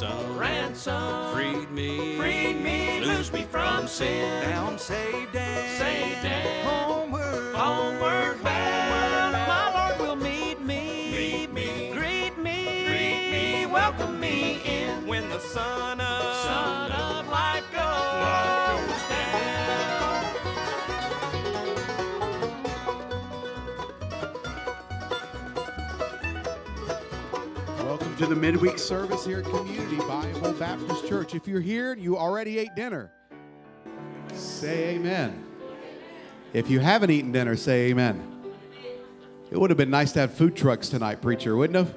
ransom, ransom, freed me, freed me, loosed me from sin. Now I'm saved the midweek service here at Community Bible Baptist Church. If you're here and you already ate dinner, say amen. If you haven't eaten dinner, say amen. It would have been nice to have food trucks tonight, preacher, wouldn't have?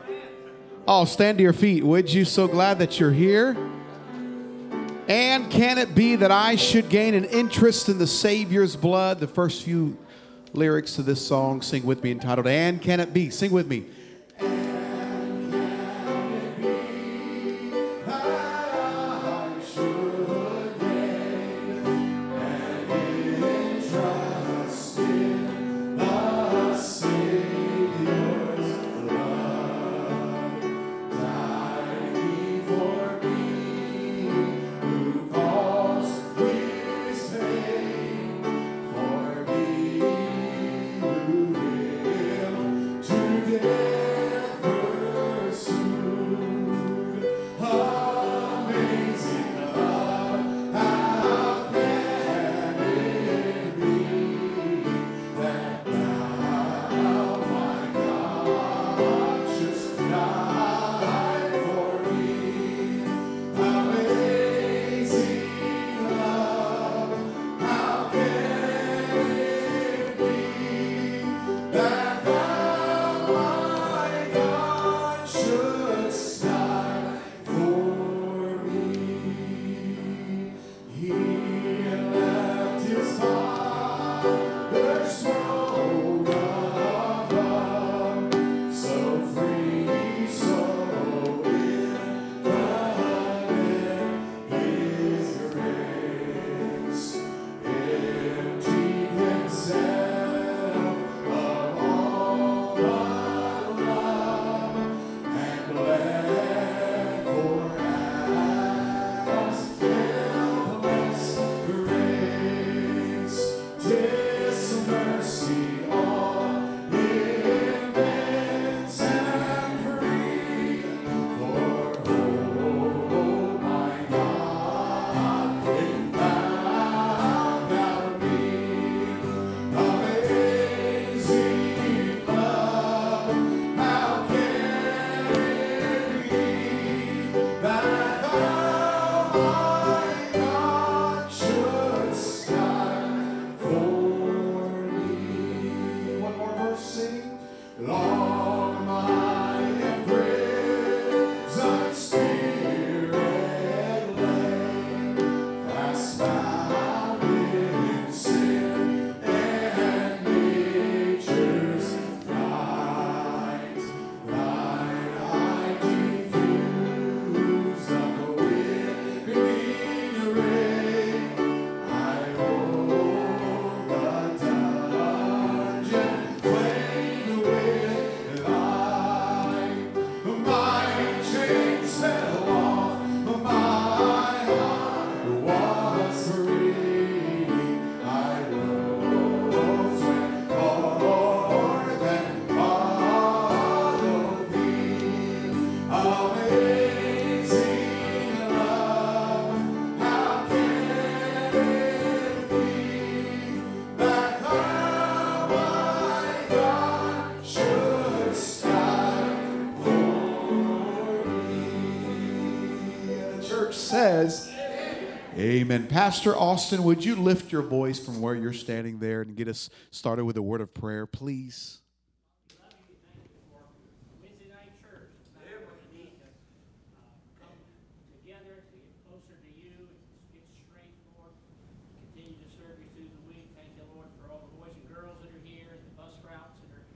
Oh, stand to your feet, would you? So glad that you're here. And can it be that I should gain an interest in the Savior's blood? The first few lyrics to this song, sing with me, entitled, And Can It Be? Sing with me. Amen. Pastor Austin, would you lift your voice from where you're standing there and get us started with a word of prayer, please? Wednesday night church. Tonight we need to uh, come together to get closer to you, and get straight, Lord. Continue to serve you through the week. Thank you, Lord, for all the boys and girls that are here, and the bus routes that are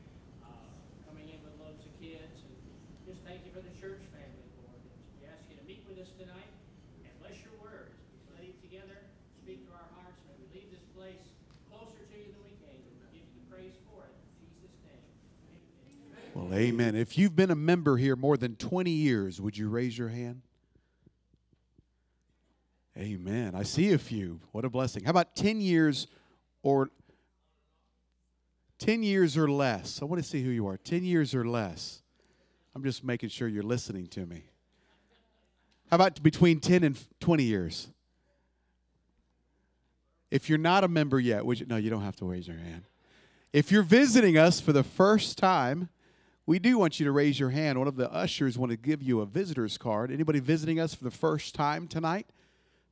uh, coming in with loads of kids. And just thank you for the church family, Lord. And we ask you to meet with us tonight and bless your word. As we study together, speak to our hearts. May we leave this place closer to you than we came. And we give you the praise for it. In Jesus' name. Amen. If you've been a member here more than 20 years, would you raise your hand? Amen. I see a few. What a blessing. How about 10 years or 10 years or less? I want to see who you are. 10 years or less. I'm just making sure you're listening to me. How about between 10 and 20 years? If you're not a member yet, would you? No, you don't have to raise your hand. If you're visiting us for the first time, we do want you to raise your hand. One of the ushers want to give you a visitor's card. Anybody visiting us for the first time tonight?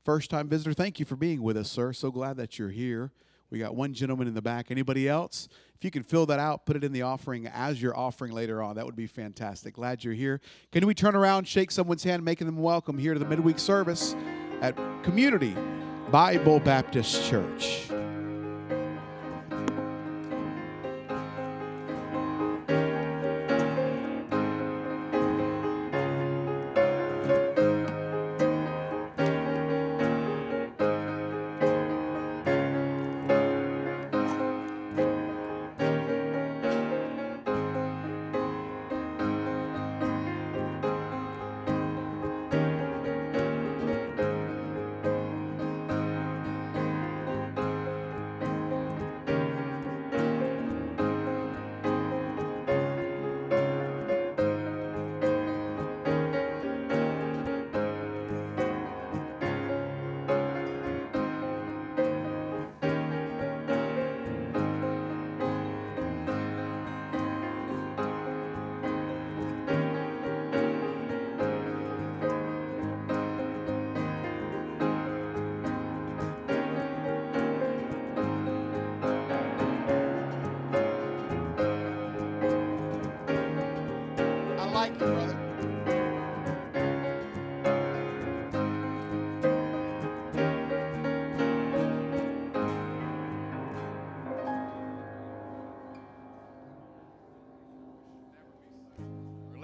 First time visitor, thank you for being with us, sir. So glad that you're here. We got one gentleman in the back. Anybody else? If you can fill that out, put it in the offering as your offering later on. That would be fantastic. Glad you're here. Can we turn around, shake someone's hand, making them welcome here to the midweek service at Community Bible Baptist Church?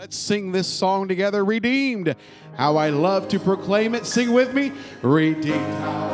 Let's sing this song together. Redeemed. How I love to proclaim it. Sing with me. Redeemed.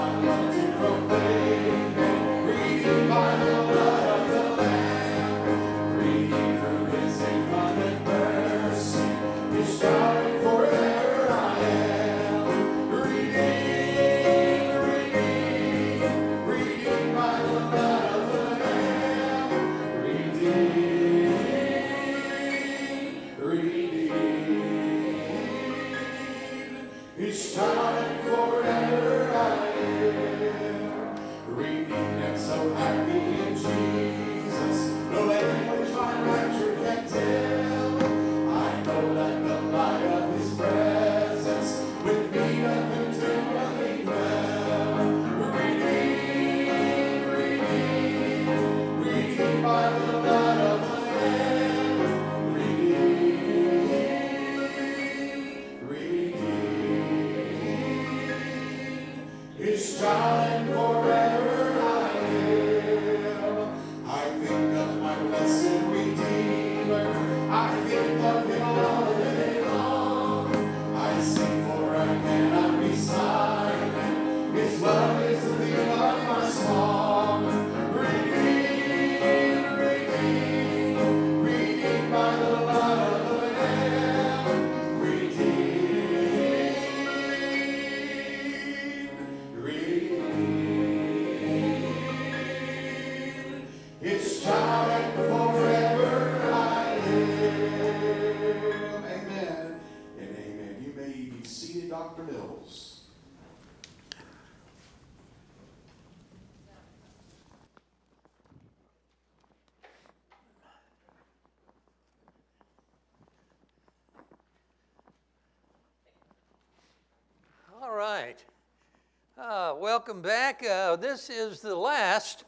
Welcome back. Uh, this is the last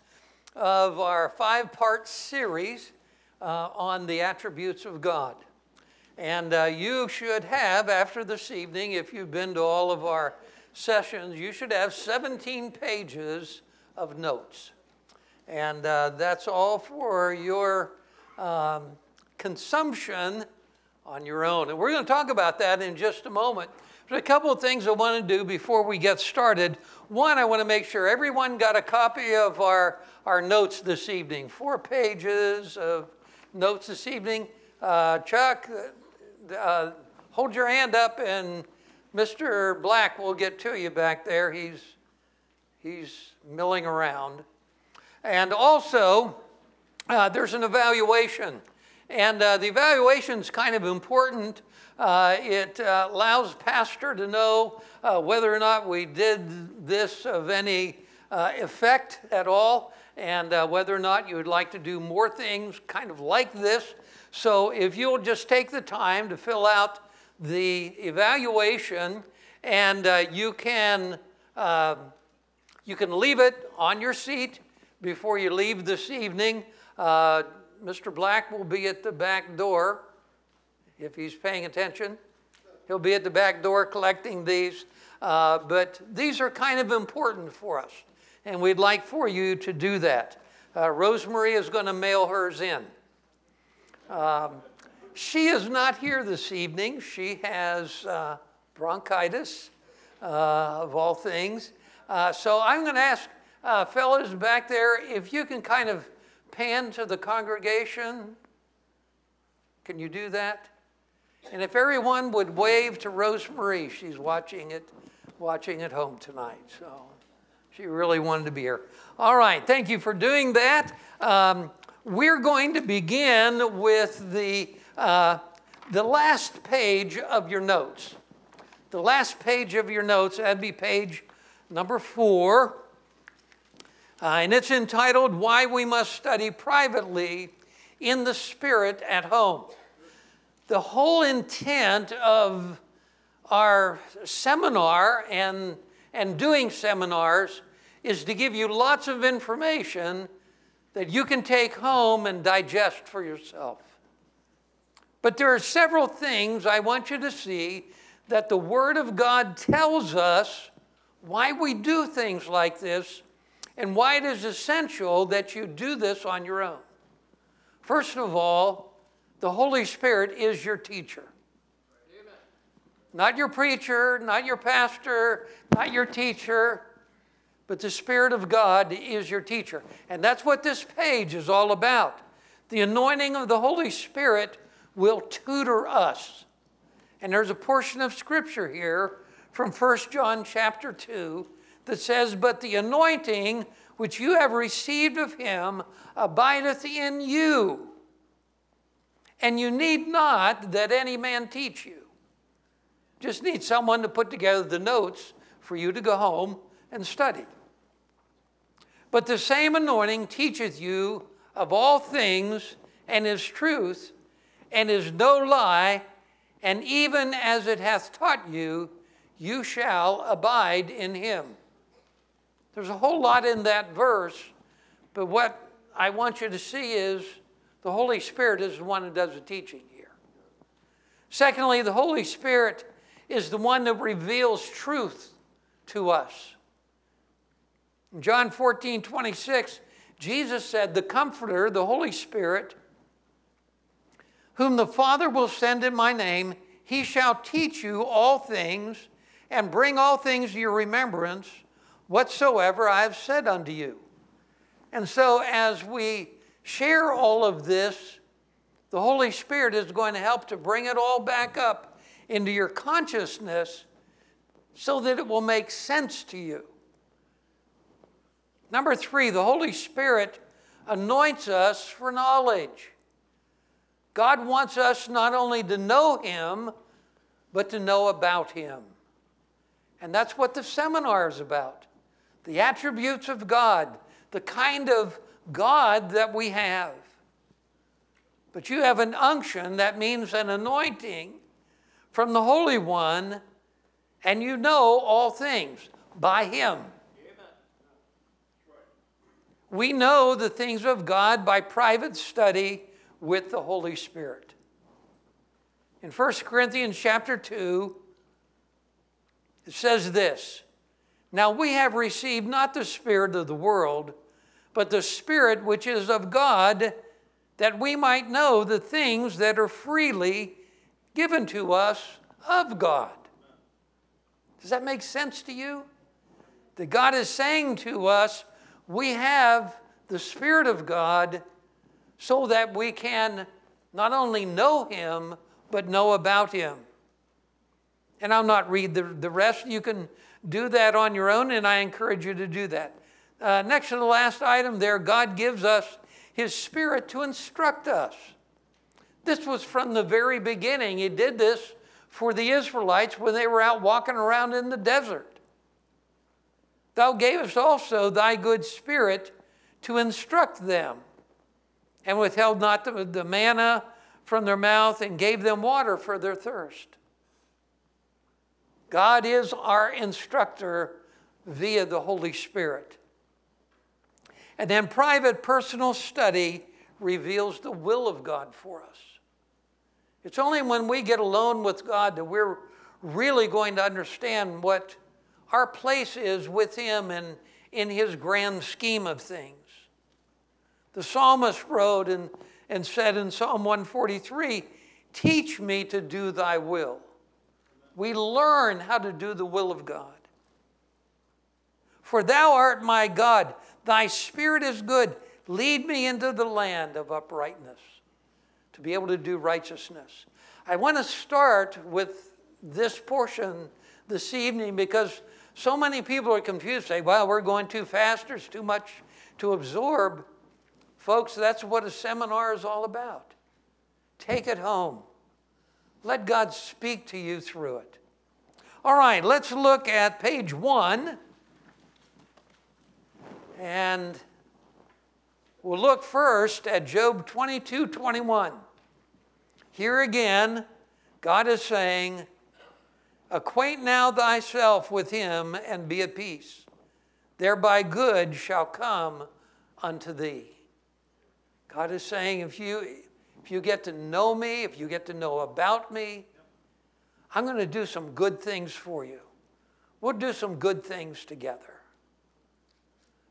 of our five part series uh, on the attributes of God. And uh, you should have, after this evening, if you've been to all of our sessions, you should have 17 pages of notes. And uh, that's all for your um, consumption on your own. And we're going to talk about that in just a moment. There's a couple of things I want to do before we get started. One, I want to make sure everyone got a copy of our, our notes this evening. Four pages of notes this evening. Uh, Chuck, uh, hold your hand up and Mr. Black will get to you back there. He's, he's milling around. And also, uh, there's an evaluation. And uh, the evaluation is kind of important. Uh, it uh, allows pastor to know uh, whether or not we did this of any uh, effect at all, and uh, whether or not you would like to do more things kind of like this. So if you'll just take the time to fill out the evaluation, and uh, you can uh, you can leave it on your seat before you leave this evening. Mr. Black will be at the back door if he's paying attention. He'll be at the back door collecting these. Uh, but these are kind of important for us, and we'd like for you to do that. Uh, Rosemary is going to mail hers in. Um, she is not here this evening. She has uh, bronchitis, uh, of all things. Uh, so I'm going to ask uh, fellas back there if you can kind of pan to the congregation. Can you do that? And if everyone would wave to Rosemary, she's watching it, watching at home tonight. So she really wanted to be here. All right, thank you for doing that. Um, we're going to begin with the, uh, the last page of your notes. The last page of your notes, that'd be page number four. Uh, and it's entitled Why We Must Study Privately in the Spirit at Home. The whole intent of our seminar and, and doing seminars is to give you lots of information that you can take home and digest for yourself. But there are several things I want you to see that the Word of God tells us why we do things like this and why it is essential that you do this on your own. First of all, the Holy Spirit is your teacher. Not your preacher, not your pastor, not your teacher, but the Spirit of God is your teacher. And that's what this page is all about. The anointing of the Holy Spirit will tutor us. And there's a portion of scripture here from 1 John chapter 2 that says, But the anointing which you have received of him abideth in you, and you need not that any man teach you. Just need someone to put together the notes for you to go home and study. But the same anointing teacheth you of all things, and is truth, and is no lie, and even as it hath taught you, you shall abide in him. There's a whole lot in that verse, but what I want you to see is the Holy Spirit is the one who does the teaching here. Secondly, the Holy Spirit is the one that reveals truth to us. In John 14, 26, Jesus said, The Comforter, the Holy Spirit, whom the Father will send in my name, he shall teach you all things and bring all things to your remembrance whatsoever I have said unto you. And so, as we share all of this, the Holy Spirit is going to help to bring it all back up into your consciousness so that it will make sense to you. Number three, the Holy Spirit anoints us for knowledge. God wants us not only to know Him, but to know about Him. And that's what the seminar is about the attributes of God, the kind of God that we have. But you have an unction, that means an anointing from the Holy One, and you know all things by Him. We know the things of God by private study with the Holy Spirit. In 1 Corinthians chapter 2, it says this Now we have received not the Spirit of the world, but the Spirit which is of God, that we might know the things that are freely given to us of God. Does that make sense to you? That God is saying to us, we have the Spirit of God so that we can not only know Him, but know about Him. And I'll not read the, the rest. You can do that on your own, and I encourage you to do that. Uh, next to the last item there, God gives us His Spirit to instruct us. This was from the very beginning. He did this for the Israelites when they were out walking around in the desert. Thou gavest also thy good spirit to instruct them, and withheld not the, the manna from their mouth, and gave them water for their thirst. God is our instructor via the Holy Spirit. And then private personal study reveals the will of God for us. It's only when we get alone with God that we're really going to understand what our place is with Him and in His grand scheme of things. The psalmist wrote and, and said in Psalm 143 Teach me to do thy will. We learn how to do the will of God. For thou art my God, thy spirit is good. Lead me into the land of uprightness to be able to do righteousness. I want to start with this portion this evening because so many people are confused, say, well, we're going too fast, there's too much to absorb. Folks, that's what a seminar is all about. Take it home. Let God speak to you through it. All right, let's look at page one. And we'll look first at Job 22 21. Here again, God is saying, Acquaint now thyself with him and be at peace. Thereby good shall come unto thee. God is saying, if you, if you get to know me, if you get to know about me, I'm going to do some good things for you. We'll do some good things together.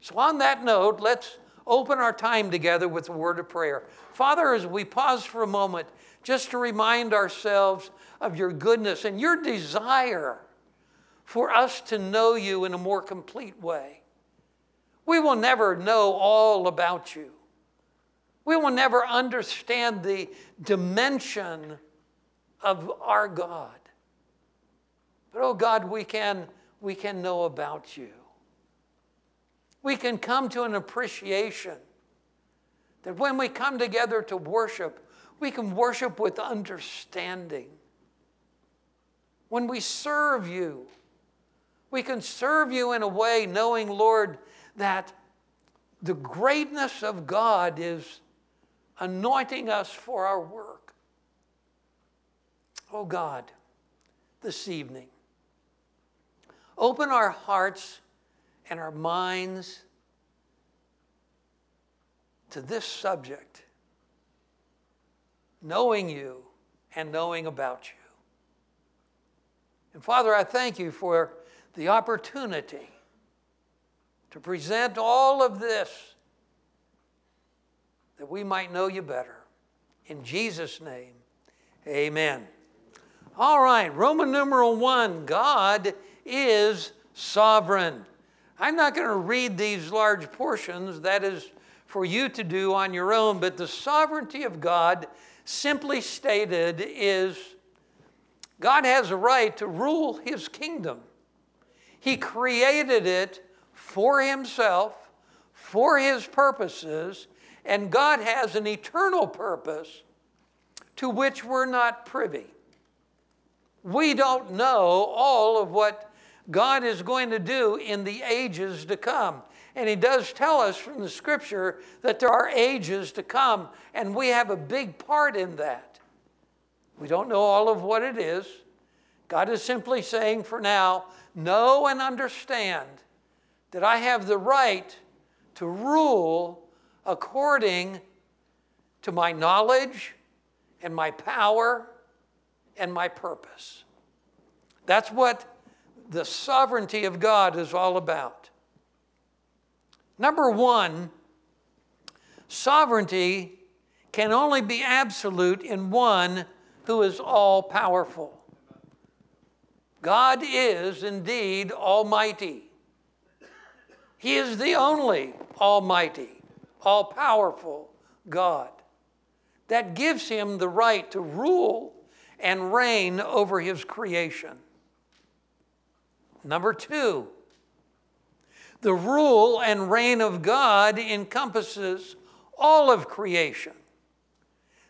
So, on that note, let's open our time together with a word of prayer. Father, as we pause for a moment, just to remind ourselves of your goodness and your desire for us to know you in a more complete way. We will never know all about you. We will never understand the dimension of our God. But oh God, we can, we can know about you. We can come to an appreciation that when we come together to worship, we can worship with understanding. When we serve you, we can serve you in a way knowing, Lord, that the greatness of God is anointing us for our work. Oh God, this evening, open our hearts and our minds to this subject knowing you and knowing about you. And Father, I thank you for the opportunity to present all of this that we might know you better. In Jesus' name, amen. All right, Roman numeral one God is sovereign. I'm not going to read these large portions, that is for you to do on your own, but the sovereignty of God simply stated, is God has a right to rule his kingdom. He created it for himself, for his purposes, and God has an eternal purpose to which we're not privy. We don't know all of what God is going to do in the ages to come. And he does tell us from the scripture that there are ages to come, and we have a big part in that. We don't know all of what it is. God is simply saying for now, know and understand that I have the right to rule according to my knowledge and my power and my purpose. That's what the sovereignty of God is all about. Number one, sovereignty can only be absolute in one who is all powerful. God is indeed almighty. He is the only almighty, all powerful God. That gives him the right to rule and reign over his creation. Number two, the rule and reign of God encompasses all of creation.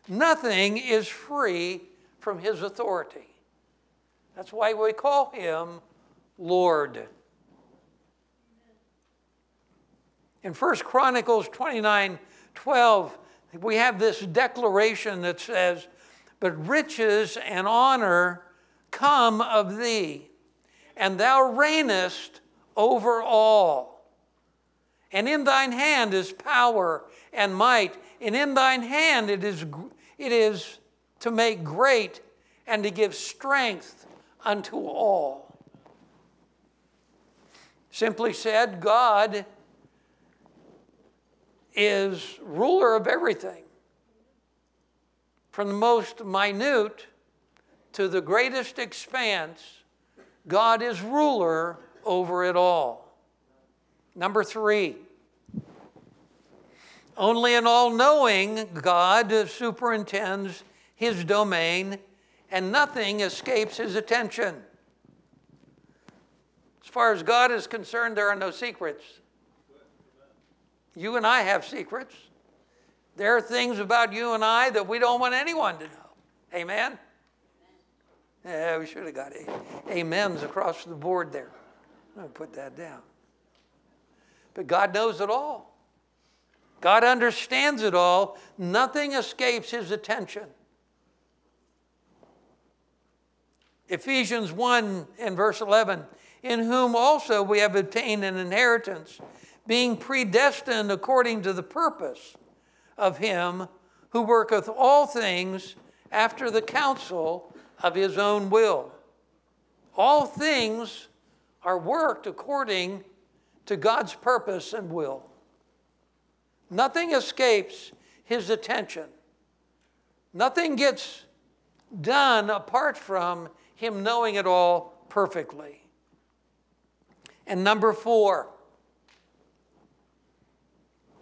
Nothing is free from his authority. That's why we call him Lord. In 1 Chronicles 29 12, we have this declaration that says, But riches and honor come of thee, and thou reignest over all. And in thine hand is power and might, and in thine hand it is, it is to make great and to give strength unto all. Simply said, God is ruler of everything, from the most minute to the greatest expanse. God is ruler over it all. Number three, only an all knowing God superintends his domain, and nothing escapes his attention. As far as God is concerned, there are no secrets. You and I have secrets. There are things about you and I that we don't want anyone to know. Amen? Yeah, we should have got amens across the board there. I'm going to put that down. But God knows it all. God understands it all. Nothing escapes his attention. Ephesians 1 and verse 11, in whom also we have obtained an inheritance, being predestined according to the purpose of him who worketh all things after the counsel of his own will. All things are worked according to God's purpose and will. Nothing escapes his attention. Nothing gets done apart from him knowing it all perfectly. And number four,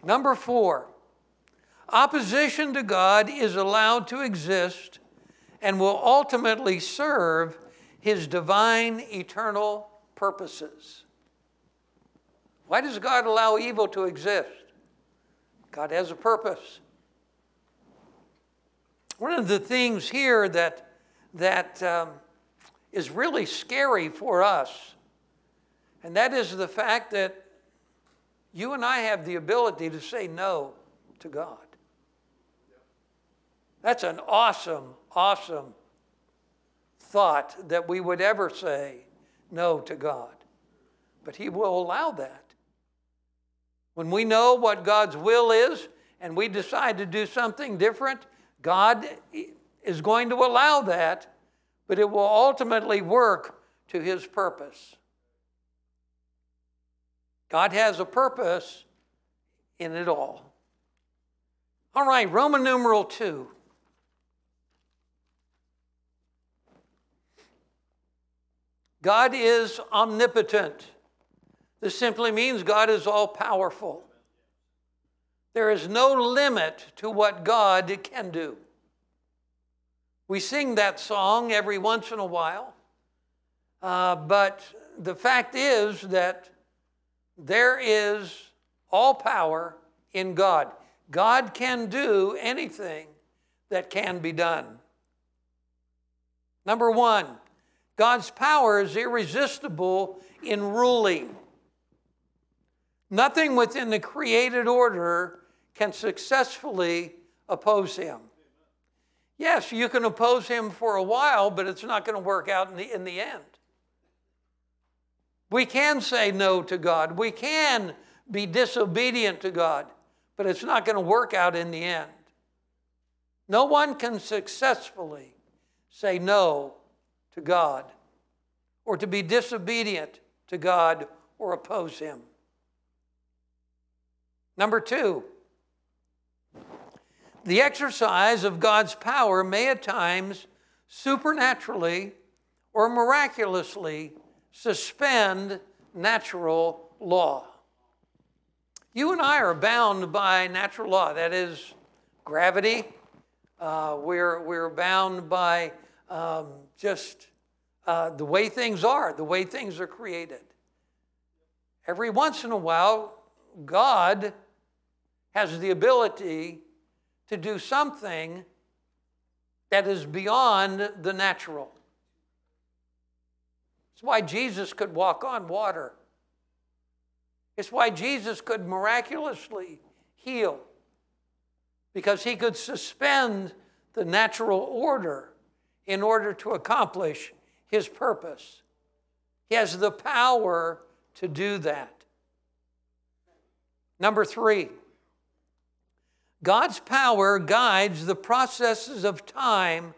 number four, opposition to God is allowed to exist and will ultimately serve his divine eternal purposes. Why does God allow evil to exist? God has a purpose. One of the things here that, that um, is really scary for us, and that is the fact that you and I have the ability to say no to God. That's an awesome, awesome thought that we would ever say no to God. But He will allow that. When we know what God's will is and we decide to do something different, God is going to allow that, but it will ultimately work to His purpose. God has a purpose in it all. All right, Roman numeral 2. God is omnipotent. This simply means God is all powerful. There is no limit to what God can do. We sing that song every once in a while, uh, but the fact is that there is all power in God. God can do anything that can be done. Number one, God's power is irresistible in ruling. Nothing within the created order can successfully oppose him. Yes, you can oppose him for a while, but it's not going to work out in the, in the end. We can say no to God. We can be disobedient to God, but it's not going to work out in the end. No one can successfully say no to God or to be disobedient to God or oppose Him. Number two, the exercise of God's power may at times supernaturally or miraculously suspend natural law. You and I are bound by natural law, that is, gravity. Uh, we're, we're bound by um, just uh, the way things are, the way things are created. Every once in a while, God has the ability to do something that is beyond the natural. It's why Jesus could walk on water. It's why Jesus could miraculously heal, because he could suspend the natural order in order to accomplish his purpose. He has the power to do that. Number three, God's power guides the processes of time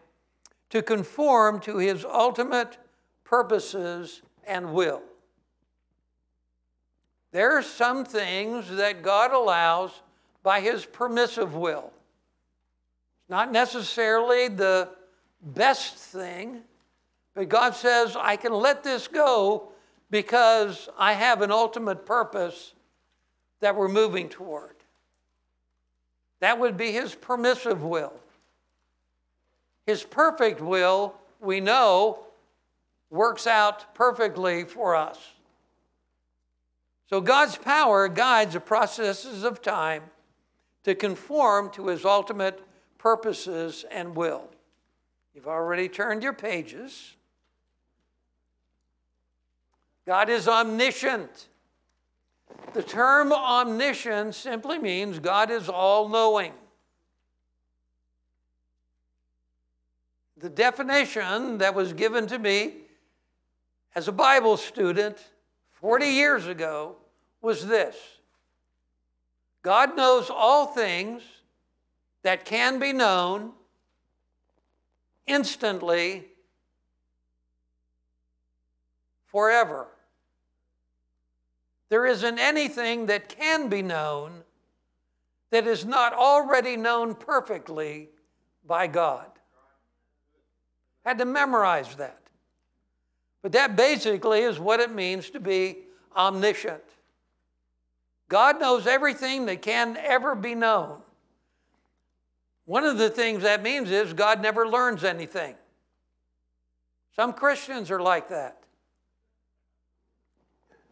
to conform to his ultimate purposes and will. There are some things that God allows by his permissive will. It's not necessarily the best thing, but God says, I can let this go because I have an ultimate purpose that we're moving toward. That would be his permissive will. His perfect will, we know, works out perfectly for us. So God's power guides the processes of time to conform to his ultimate purposes and will. You've already turned your pages. God is omniscient. The term omniscient simply means God is all knowing. The definition that was given to me as a Bible student 40 years ago was this God knows all things that can be known instantly, forever. There isn't anything that can be known that is not already known perfectly by God. Had to memorize that. But that basically is what it means to be omniscient. God knows everything that can ever be known. One of the things that means is God never learns anything. Some Christians are like that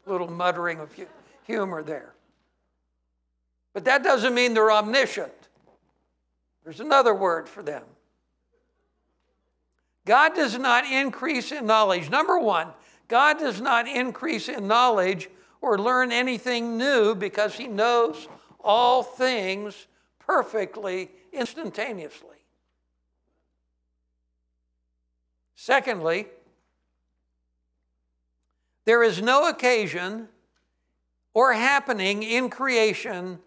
little muttering of humor there. But that doesn't mean they're omniscient. There's another word for them. God does not increase in knowledge. Number one, God does not increase in knowledge or learn anything new because he knows all things perfectly, instantaneously. Secondly, there is no occasion or happening in creation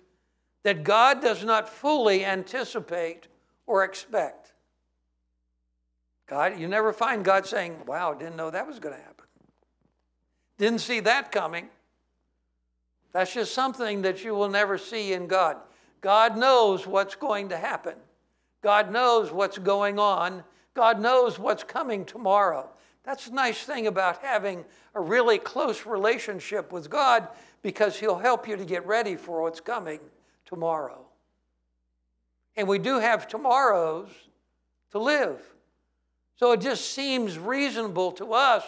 that God does not fully anticipate or expect. God, you never find God saying, Wow, didn't know that was going to happen. Didn't see that coming. That's just something that you will never see in God. God knows what's going to happen. God knows what's going on. God knows what's coming tomorrow. That's the nice thing about having a really close relationship with God because He'll help you to get ready for what's coming tomorrow. And we do have tomorrows to live. So it just seems reasonable to us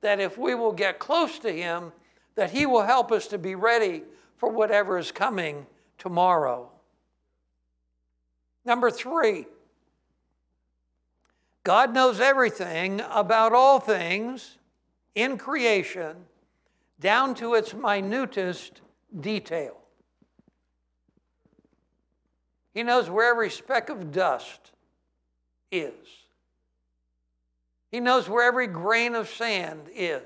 that if we will get close to Him, that He will help us to be ready for whatever is coming tomorrow. Number three, God knows everything about all things in creation, down to its minutest detail. He knows where every speck of dust is. He knows where every grain of sand is.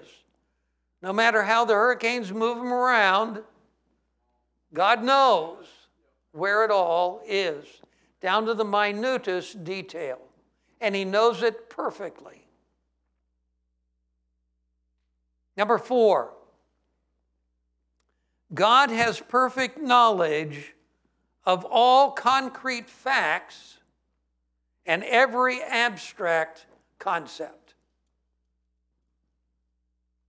No matter how the hurricanes move them around, God knows where it all is, down to the minutest detail and he knows it perfectly. Number four, God has perfect knowledge of all concrete facts and every abstract concept.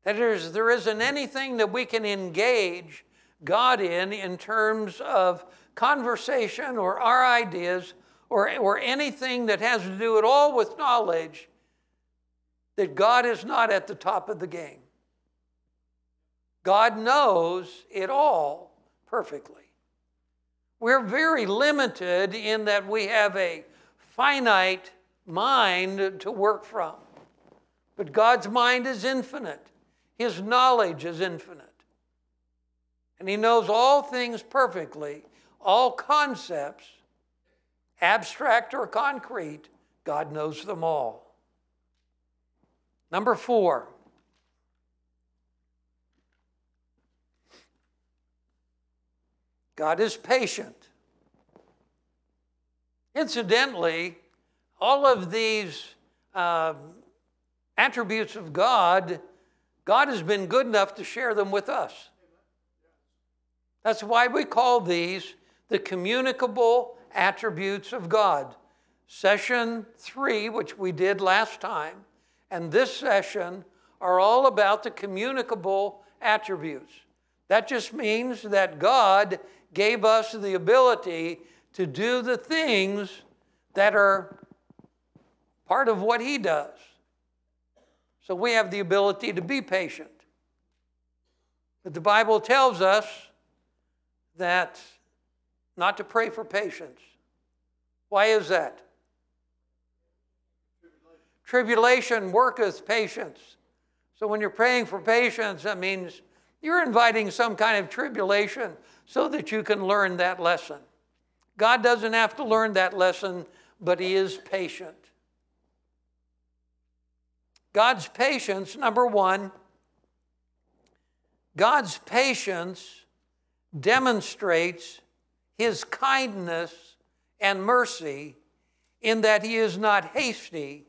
That is, there isn't anything that we can engage God in in terms of conversation or our ideas or, or anything that has to do at all with knowledge that God is not at the top of the game. God knows it all perfectly. We're very limited in that we have a finite mind to work from. But God's mind is infinite, His knowledge is infinite. And He knows all things perfectly, all concepts, abstract or concrete, God knows them all. Number four, God is patient. Incidentally, all of these um, attributes of God, God has been good enough to share them with us. That's why we call these the communicable attributes of God. Session three, which we did last time, and this session are all about the communicable attributes. That just means that God gave us the ability to do the things that are part of what He does. So we have the ability to be patient. But the Bible tells us that not to pray for patience. Why is that? Tribulation worketh patience. So when you're praying for patience, that means you're inviting some kind of tribulation so that you can learn that lesson. God doesn't have to learn that lesson, but He is patient. God's patience, number one, God's patience demonstrates His kindness and mercy in that He is not hasty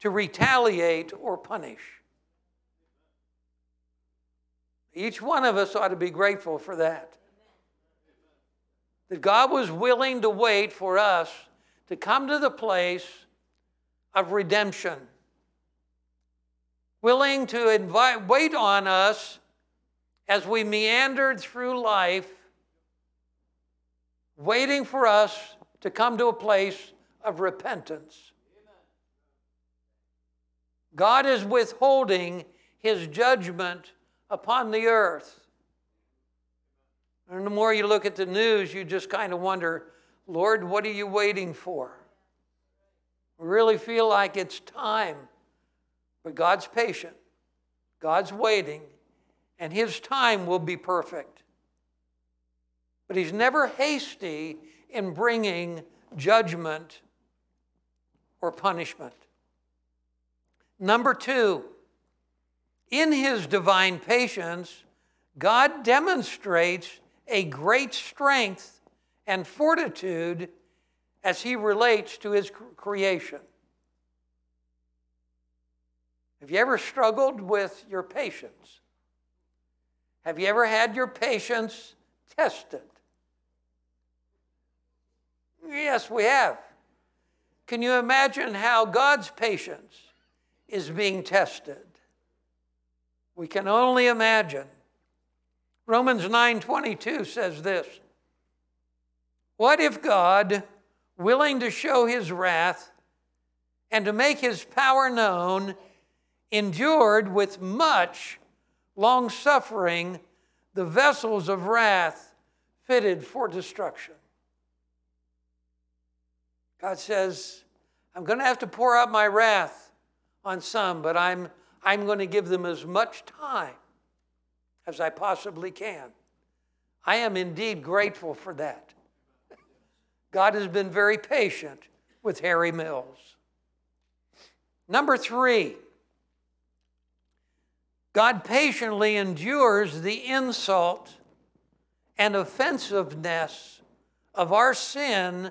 to retaliate or punish. Each one of us ought to be grateful for that. That God was willing to wait for us to come to the place of redemption, willing to invite, wait on us as we meandered through life, waiting for us to come to a place of repentance. God is withholding his judgment upon the earth. And the more you look at the news, you just kind of wonder, Lord, what are you waiting for? We really feel like it's time. But God's patient, God's waiting, and His time will be perfect. But He's never hasty in bringing judgment or punishment. Number two, in his divine patience, God demonstrates a great strength and fortitude as he relates to his creation. Have you ever struggled with your patience? Have you ever had your patience tested? Yes, we have. Can you imagine how God's patience is being tested? We can only imagine. Romans 9:22 says this. What if God, willing to show his wrath and to make his power known, endured with much long suffering the vessels of wrath fitted for destruction? God says, I'm going to have to pour out my wrath on some, but I'm I'm going to give them as much time as I possibly can. I am indeed grateful for that. God has been very patient with Harry Mills. Number three, God patiently endures the insult and offensiveness of our sin,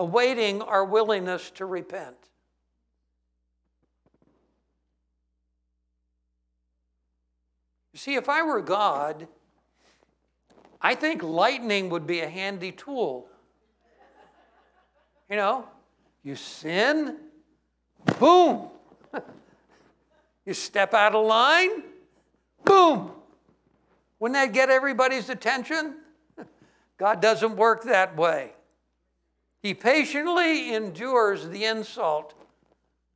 awaiting our willingness to repent. You see, if I were God, I think lightning would be a handy tool. You know, you sin, boom. you step out of line, boom. Wouldn't that get everybody's attention? God doesn't work that way. He patiently endures the insult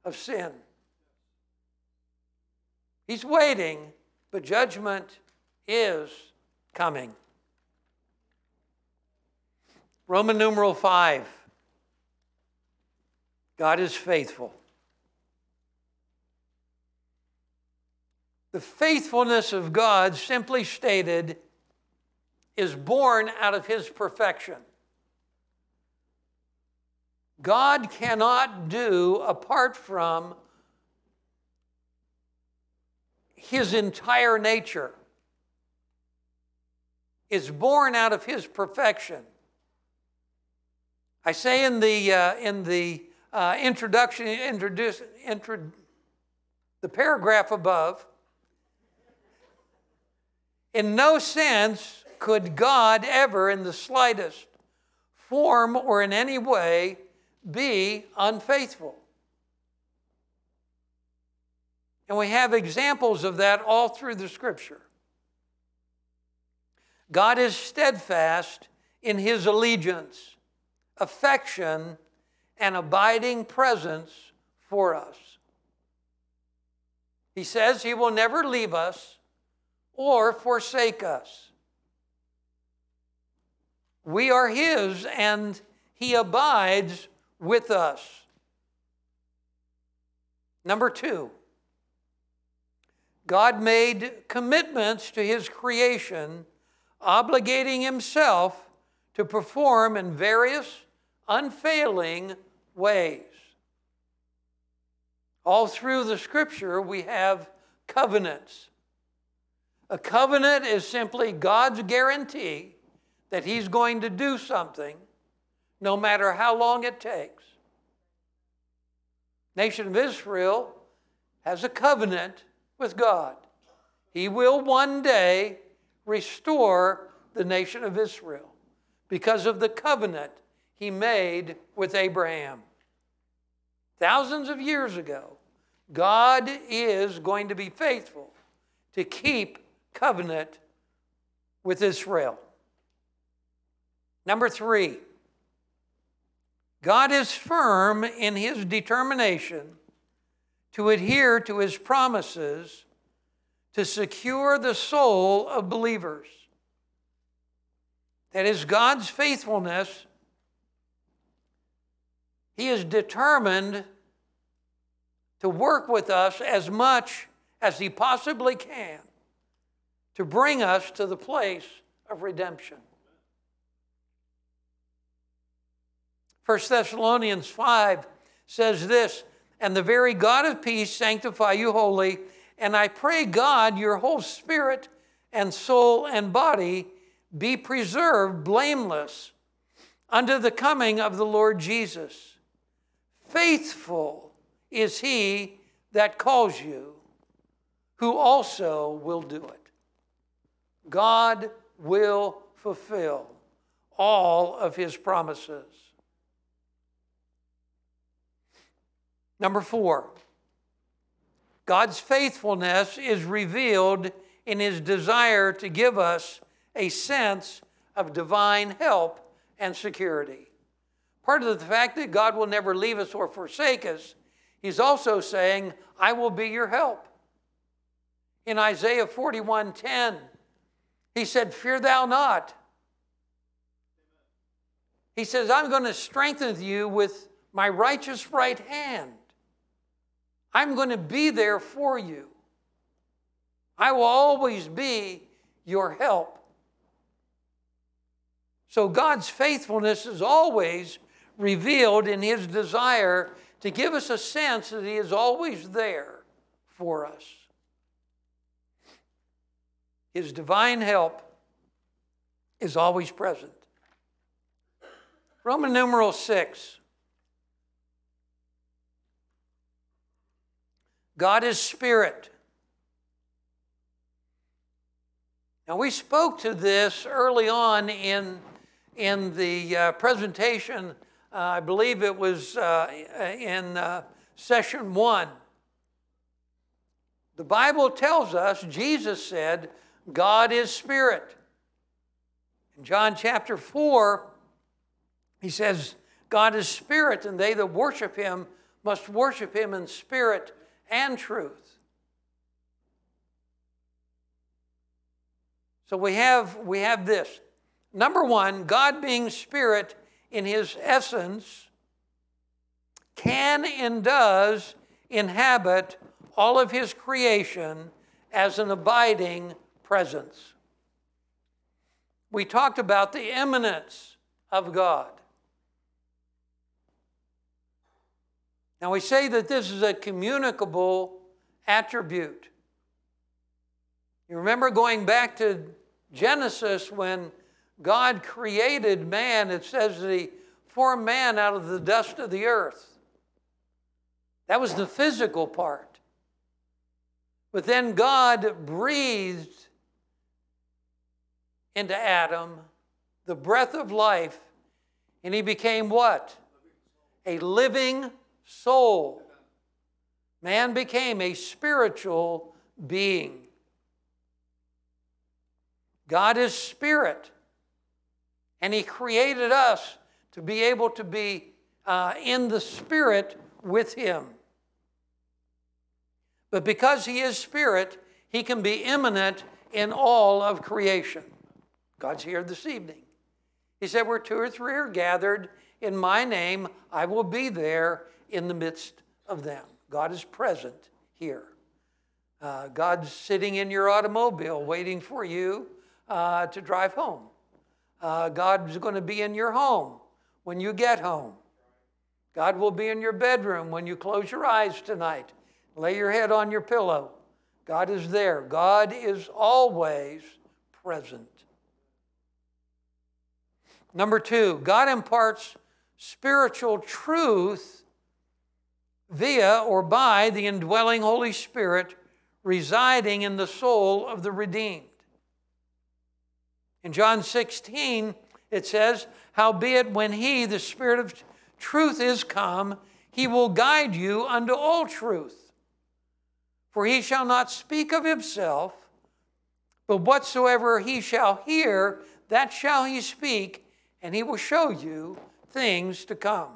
of sin. He's waiting, but judgment is coming. Roman numeral 5. God is faithful. The faithfulness of God, simply stated, is born out of his perfection. God cannot do apart from his entire nature is born out of his perfection. I say in the, uh, in the uh, introduction, introduce, intro, the paragraph above, in no sense could God ever, in the slightest form or in any way, be unfaithful. And we have examples of that all through the scripture. God is steadfast in his allegiance, affection, and abiding presence for us. He says he will never leave us or forsake us. We are his and he abides with us. Number two, God made commitments to his creation, obligating himself to perform in various unfailing ways. All through the scripture, we have covenants. A covenant is simply God's guarantee that he's going to do something no matter how long it takes. Nation of Israel has a covenant with God. He will one day restore the nation of Israel because of the covenant he made with Abraham. Thousands of years ago, God is going to be faithful to keep covenant with Israel. Number three, God is firm in his determination to adhere to his promises to secure the soul of believers. That is God's faithfulness. He is determined to work with us as much as he possibly can to bring us to the place of redemption. 1 Thessalonians 5 says this, and the very God of peace sanctify you wholly, and I pray God your whole spirit and soul and body be preserved blameless unto the coming of the Lord Jesus. Faithful is he that calls you, who also will do it. God will fulfill all of his promises. Number four, God's faithfulness is revealed in his desire to give us a sense of divine help and security. Part of the fact that God will never leave us or forsake us, he's also saying, I will be your help. In Isaiah 41:10, he said, Fear thou not. He says, I'm going to strengthen you with my righteous right hand. I'm going to be there for you. I will always be your help. So God's faithfulness is always revealed in His desire to give us a sense that He is always there for us. His divine help is always present. Roman numeral 6. God is spirit. Now, we spoke to this early on in, in the uh, presentation. Uh, I believe it was uh, in uh, session one. The Bible tells us, Jesus said, God is spirit. In John chapter 4, he says, God is spirit, and they that worship him must worship him in spirit and truth. So we have, we have this. Number one, God being spirit in his essence can and does inhabit all of his creation as an abiding presence. We talked about the immanence of God. Now, we say that this is a communicable attribute. You remember going back to Genesis when God created man, it says that he formed man out of the dust of the earth. That was the physical part. But then God breathed into Adam the breath of life, and he became what? A living soul. Man became a spiritual being. God is spirit, and he created us to be able to be uh, in the spirit with him. But because he is spirit, he can be immanent in all of creation. God's here this evening. He said, Where two or three are gathered in my name, I will be there in the midst of them. God is present here. Uh, God's sitting in your automobile waiting for you uh, to drive home. Uh, God's going to be in your home when you get home. God will be in your bedroom when you close your eyes tonight. Lay your head on your pillow. God is there. God is always present. Number two, God imparts spiritual truth via or by the indwelling Holy Spirit residing in the soul of the redeemed. In John 16, it says, Howbeit, when He, the Spirit of truth, is come, He will guide you unto all truth. For He shall not speak of Himself, but whatsoever He shall hear, that shall He speak, and He will show you things to come.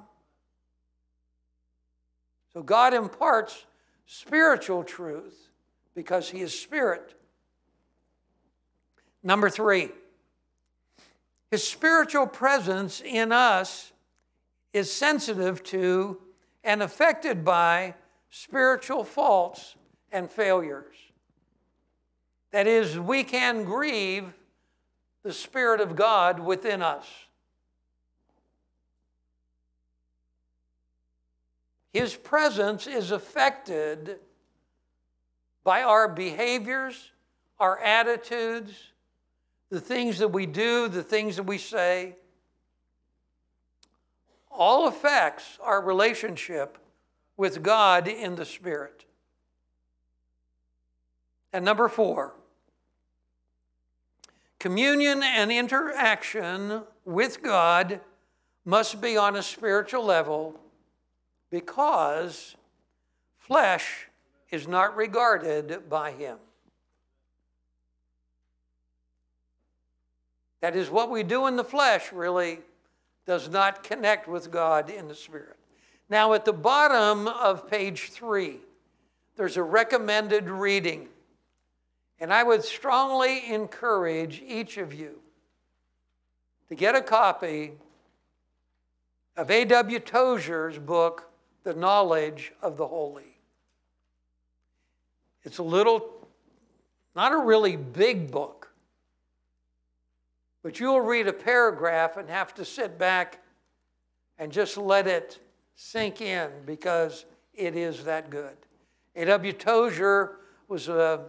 So God imparts spiritual truth because He is Spirit. Number three, His spiritual presence in us is sensitive to and affected by spiritual faults and failures. That is, we can grieve the Spirit of God within us. His presence is affected by our behaviors, our attitudes, the things that we do, the things that we say. All affects our relationship with God in the Spirit. And number four, communion and interaction with God must be on a spiritual level because flesh is not regarded by him. That is, what we do in the flesh really does not connect with God in the spirit. Now, at the bottom of page three, there's a recommended reading. And I would strongly encourage each of you to get a copy of A.W. Tozer's book, The Knowledge of the Holy. It's a little, not a really big book, but you'll read a paragraph and have to sit back and just let it sink in because it is that good. A.W. Tozer was a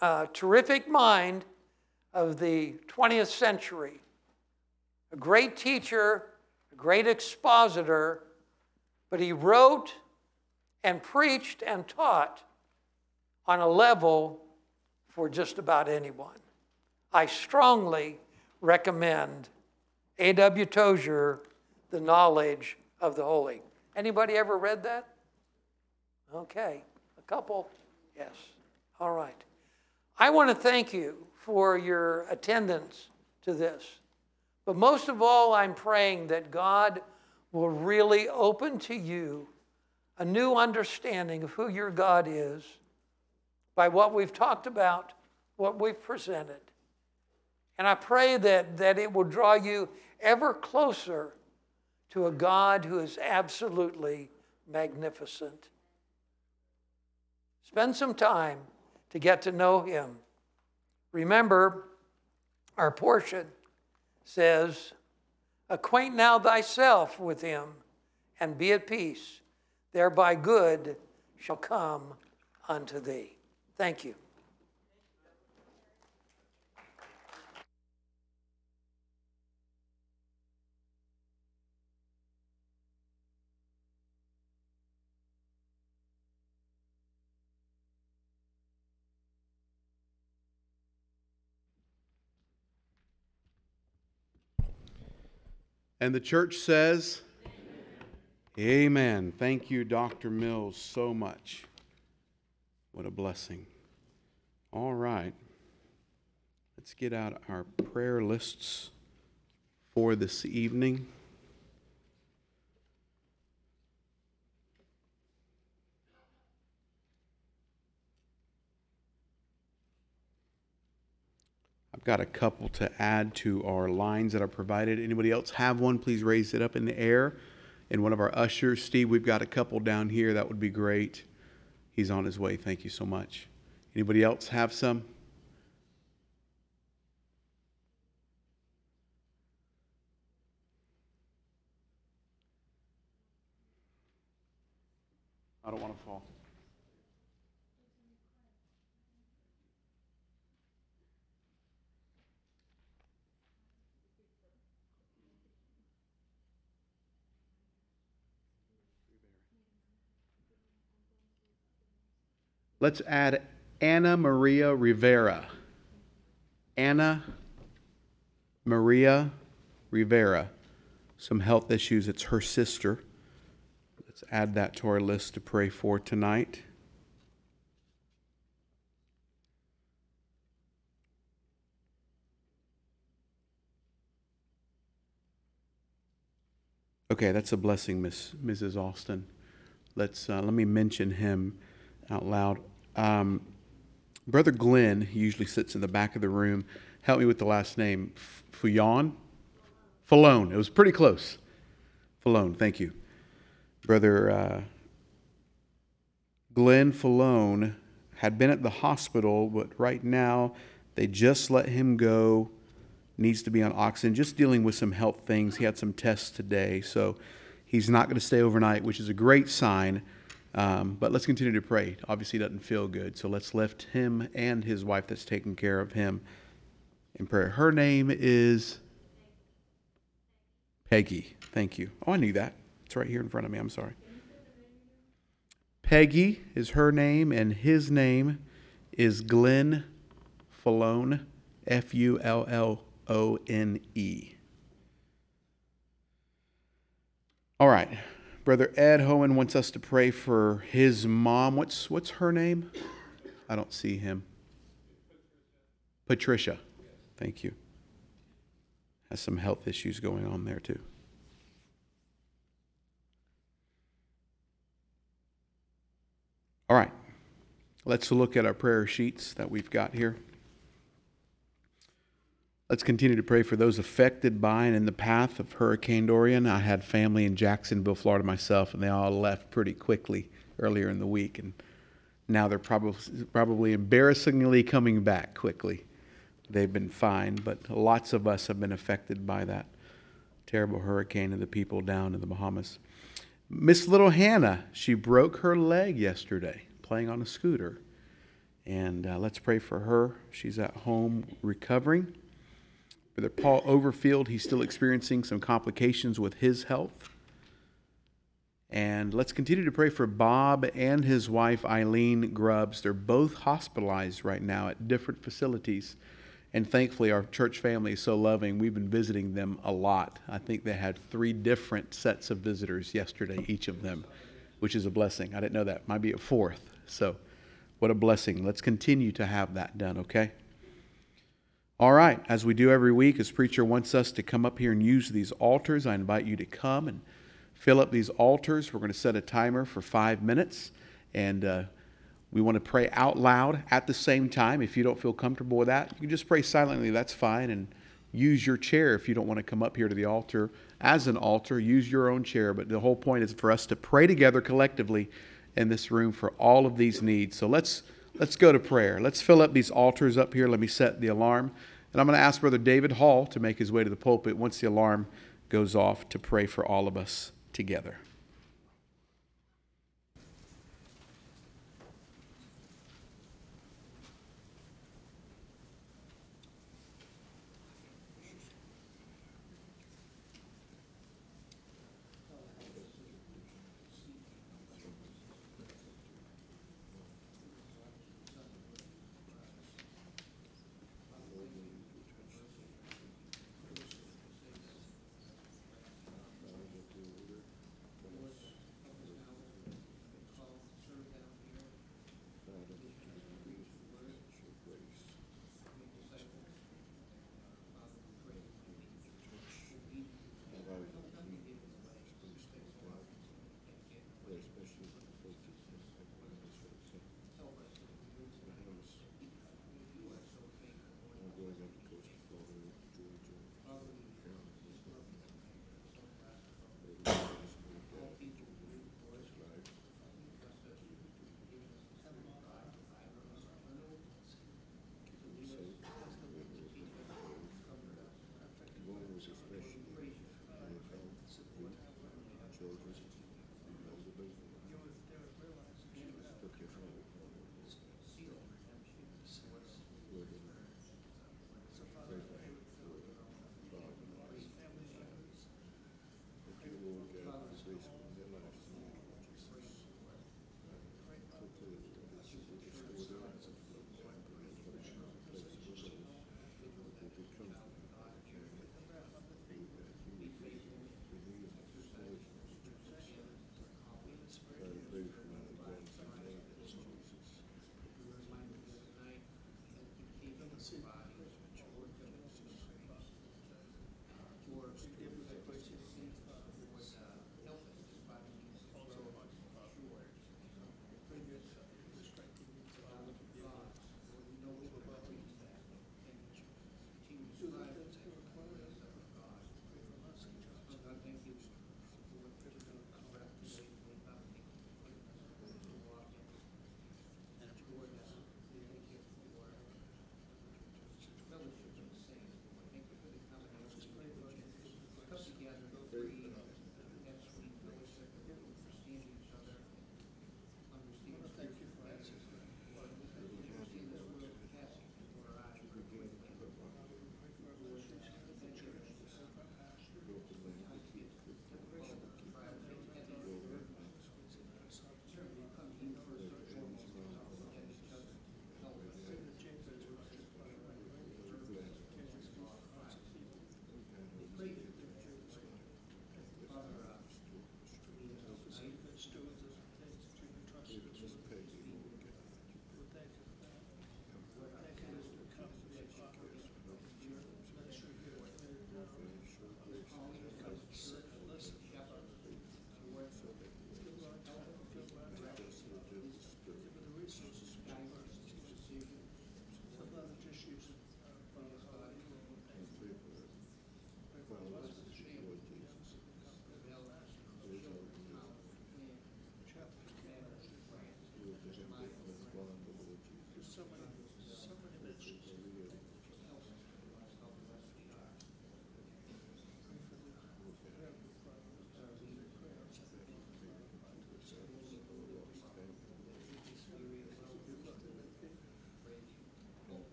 uh, terrific mind of the 20th century, a great teacher, a great expositor, but he wrote and preached and taught on a level for just about anyone. I strongly recommend A.W. Tozer, The Knowledge of the Holy. Anybody ever read that? Okay, a couple? Yes. All right. I want to thank you for your attendance to this. But most of all, I'm praying that God will really open to you a new understanding of who your God is by what we've talked about, what we've presented. And I pray that, that it will draw you ever closer to a God who is absolutely magnificent. Spend some time to get to know Him. Remember, our portion says, Acquaint now thyself with Him and be at peace. Thereby good shall come unto thee. Thank you. And the church says, Amen. Thank you, Dr. Mills, so much. What a blessing. All right. Let's get out our prayer lists for this evening. I've got a couple to add to our lines that are provided. Anybody else have one? Please raise it up in the air. And one of our ushers, Steve, we've got a couple down here. That would be great. He's on his way. Thank you so much. Anybody else have some? Let's add Anna Maria Rivera. Anna Maria Rivera. Some health issues. It's her sister. Let's add that to our list to pray for tonight. Okay, that's a blessing, Miss Mrs. Austin. Let's uh, let me mention him out loud. Um, Brother Glenn he usually sits in the back of the room. Help me with the last name. Fuyon? Fullone. It was pretty close. Fullone, thank you. Brother uh, Glenn Fullone had been at the hospital, but right now they just let him go. Needs to be on oxygen, just dealing with some health things. He had some tests today, so he's not going to stay overnight, which is a great sign. Um, but let's continue to pray. Obviously, doesn't feel good. So let's lift him and his wife that's taking care of him in prayer. Her name is Peggy. Thank you. Oh, I knew that. It's right here in front of me. I'm sorry. Peggy is her name, and his name is Glenn Fullone, F U L L O N E. All right. Brother Ed Hohen wants us to pray for his mom. What's what's her name? I don't see him. Patricia. Thank you. Has some health issues going on there too. All right. Let's look at our prayer sheets that we've got here. Let's continue to pray for those affected by and in the path of Hurricane Dorian. I had family in Jacksonville, Florida myself, and they all left pretty quickly earlier in the week. And now they're probably, probably embarrassingly coming back quickly. They've been fine, but lots of us have been affected by that terrible hurricane and the people down in the Bahamas. Miss Little Hannah, she broke her leg yesterday playing on a scooter. And uh, let's pray for her. She's at home recovering. Brother Paul Overfield, he's still experiencing some complications with his health. And let's continue to pray for Bob and his wife Eileen Grubbs. They're both hospitalized right now at different facilities. And thankfully, our church family is so loving. We've been visiting them a lot. I think they had three different sets of visitors yesterday, each of them, which is a blessing. I didn't know that. Might be a fourth. So, what a blessing. Let's continue to have that done, okay? All right, as we do every week, as preacher wants us to come up here and use these altars, I invite you to come and fill up these altars. We're going to set a timer for five minutes, and uh, We want to pray out loud at the same time. If you don't feel comfortable with that, you can just pray silently. That's fine. And use your chair if you don't want to come up here to the altar as an altar. Use your own chair. But the whole point is for us to pray together collectively in this room for all of these needs. So let's let's go to prayer. Let's fill up these altars up here. Let me set the alarm. And I'm going to ask Brother David Hall to make his way to the pulpit once the alarm goes off to pray for all of us together. There's so many.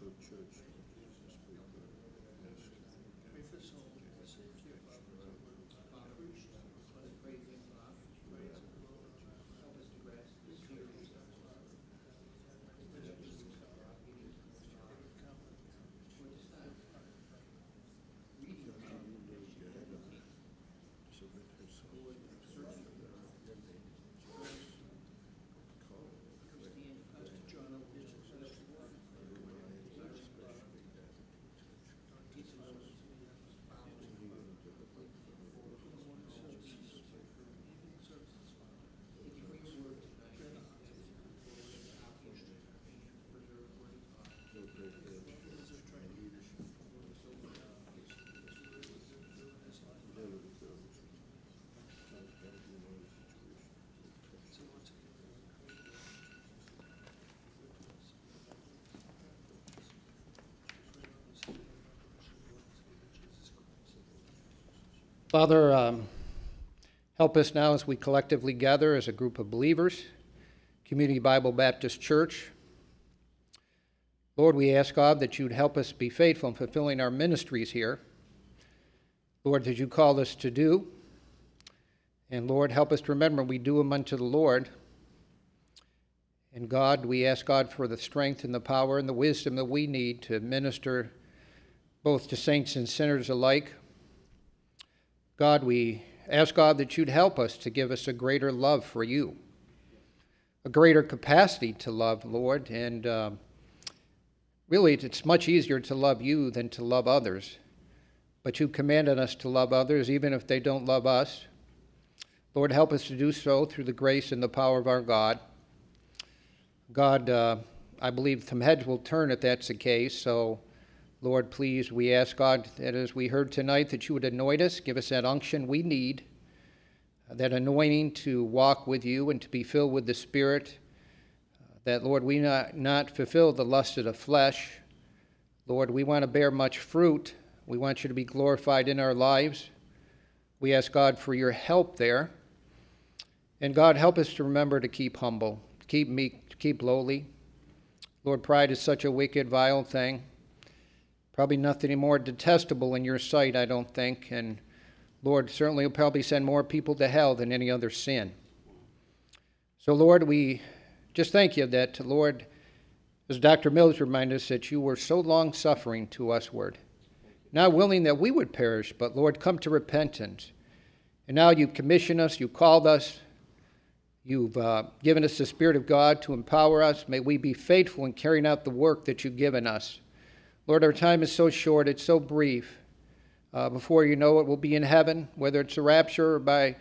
to a church. Father, um, help us now as we collectively gather as a group of believers, Community Bible Baptist Church. Lord, we ask God that you'd help us be faithful in fulfilling our ministries here. Lord, that you called us to do. And Lord, help us to remember we do them unto the Lord. And God, we ask God for the strength and the power and the wisdom that we need to minister both to saints and sinners alike. God, we ask God that you'd help us to give us a greater love for you, a greater capacity to love, Lord. And uh, really, it's much easier to love you than to love others. But you commanded us to love others, even if they don't love us. Lord, help us to do so through the grace and the power of our God. God, uh, I believe some heads will turn if that's the case. So, Lord, please, we ask God that as we heard tonight, that you would anoint us, give us that unction we need, that anointing to walk with you and to be filled with the Spirit. That, Lord, we not, not fulfill the lust of the flesh. Lord, we want to bear much fruit. We want you to be glorified in our lives. We ask God for your help there. And God, help us to remember to keep humble, keep meek, keep lowly. Lord, pride is such a wicked, vile thing. Probably nothing more detestable in your sight, I don't think. And Lord, certainly will probably send more people to hell than any other sin. So, Lord, we just thank you that, Lord, as Dr. Mills reminded us, that you were so long suffering to us, Word. Not willing that we would perish, but, Lord, come to repentance. And now you've commissioned us, you've called us, You've uh, given us the Spirit of God to empower us. May we be faithful in carrying out the work that you've given us. Lord, our time is so short, it's so brief. Uh, before you know it, we'll be in heaven, whether it's a rapture or by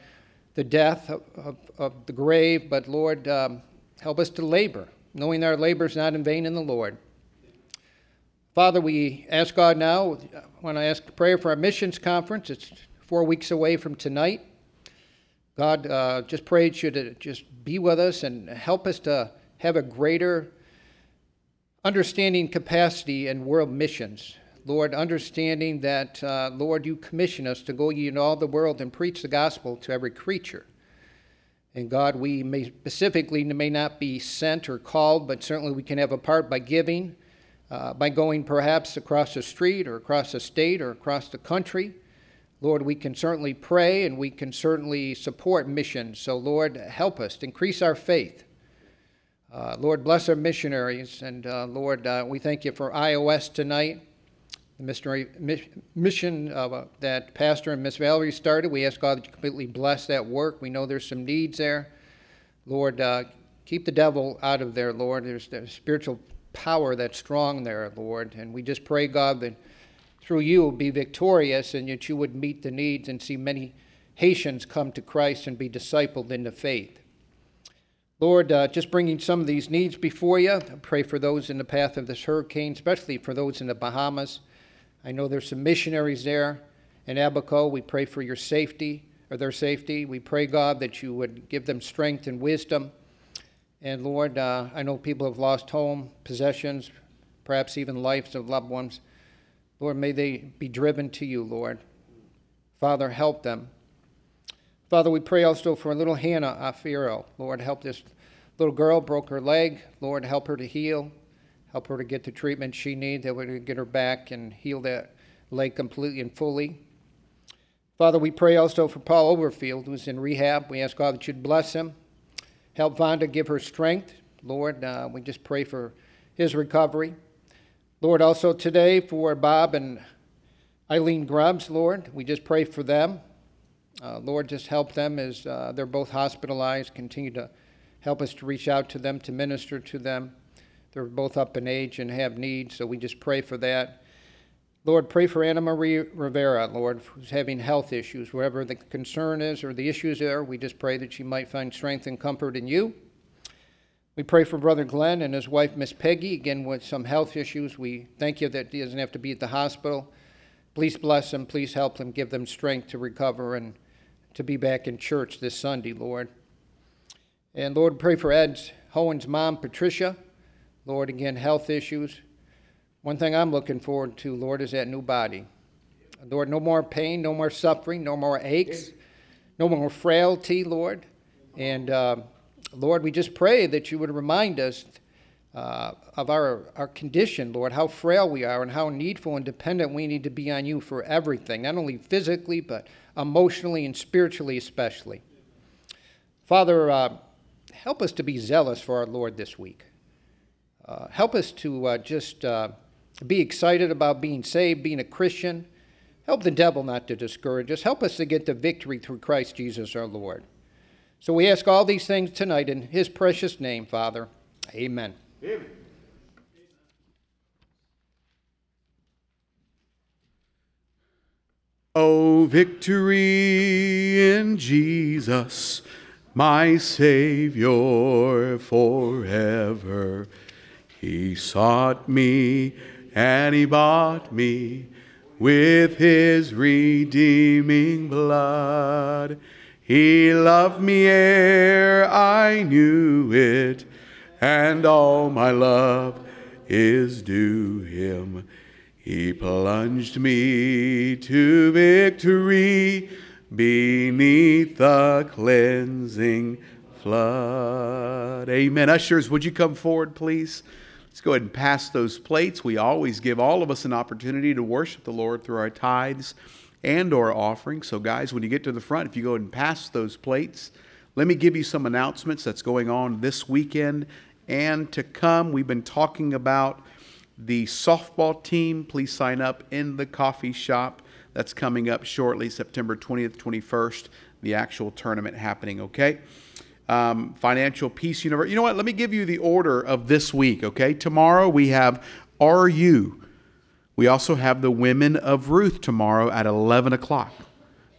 the death of, of, of the grave. But Lord, um, help us to labor, knowing our labor is not in vain in the Lord. Father, we ask God now, when I ask prayer for our missions conference. It's four weeks away from tonight. God, uh, just prayed you to just be with us and help us to have a greater understanding capacity and world missions. Lord, understanding that, uh, Lord, you commission us to go ye in all the world and preach the gospel to every creature. And God, we may specifically may not be sent or called, but certainly we can have a part by giving, uh, by going perhaps across the street or across the state or across the country. Lord, we can certainly pray and we can certainly support missions. So, Lord, help us to increase our faith. Uh, Lord, bless our missionaries. And uh, Lord, uh, we thank you for iOS tonight, the missionary mission uh, that Pastor and Miss Valerie started. We ask God to completely bless that work. We know there's some needs there. Lord, uh, keep the devil out of there, Lord. There's, there's spiritual power that's strong there, Lord. And we just pray, God, that through you be victorious and that you would meet the needs and see many Haitians come to Christ and be discipled in the faith. Lord, uh, just bringing some of these needs before you. I pray for those in the path of this hurricane, especially for those in the Bahamas. I know there's some missionaries there in Abaco. We pray for your safety or their safety. We pray, God, that you would give them strength and wisdom. And Lord, uh, I know people have lost home, possessions, perhaps even lives of loved ones. Lord, may they be driven to you, Lord. Father, help them. Father, we pray also for little Hannah Afiro. Lord, help this little girl, broke her leg. Lord, help her to heal. Help her to get the treatment she needs, that would get her back and heal that leg completely and fully. Father, we pray also for Paul Overfield, who's in rehab. We ask God that you'd bless him. Help Vonda give her strength. Lord, uh, we just pray for his recovery. Lord, also today for Bob and Eileen Grubbs, Lord, we just pray for them. Uh, Lord, just help them as uh, they're both hospitalized. Continue to help us to reach out to them, to minister to them. They're both up in age and have needs, so we just pray for that. Lord, pray for Anna Marie Rivera, Lord, who's having health issues. Wherever the concern is or the issues are, we just pray that she might find strength and comfort in you. We pray for Brother Glenn and his wife, Miss Peggy, again with some health issues. We thank you that he doesn't have to be at the hospital. Please bless them. Please help them. Give them strength to recover and to be back in church this Sunday, Lord. And Lord, pray for Ed's Hohen's mom, Patricia. Lord, again, health issues. One thing I'm looking forward to, Lord, is that new body. Lord, no more pain, no more suffering, no more aches, no more frailty, Lord. And uh, Lord, we just pray that you would remind us uh, of our, our condition, Lord, how frail we are and how needful and dependent we need to be on you for everything, not only physically, but emotionally and spiritually, especially. Father, uh, help us to be zealous for our Lord this week. Uh, help us to uh, just uh, be excited about being saved, being a Christian. Help the devil not to discourage us. Help us to get the victory through Christ Jesus our Lord. So we ask all these things tonight in his precious name, Father. Amen. Amen. Oh, victory in Jesus, my Savior forever. He sought me and he bought me with his redeeming blood. He loved me ere I knew it, and all my love is due him. He plunged me to victory beneath the cleansing flood. Amen. Ushers, would you come forward, please? Let's go ahead and pass those plates. We always give all of us an opportunity to worship the Lord through our tithes and or offerings. So guys, when you get to the front, if you go ahead and pass those plates, let me give you some announcements that's going on this weekend and to come. We've been talking about the softball team. Please sign up in the coffee shop. That's coming up shortly, September 20th, 21st, the actual tournament happening, okay? Um, Financial Peace University. You know what? Let me give you the order of this week, okay? Tomorrow we have RU. We also have the Women of Ruth tomorrow at 11 o'clock.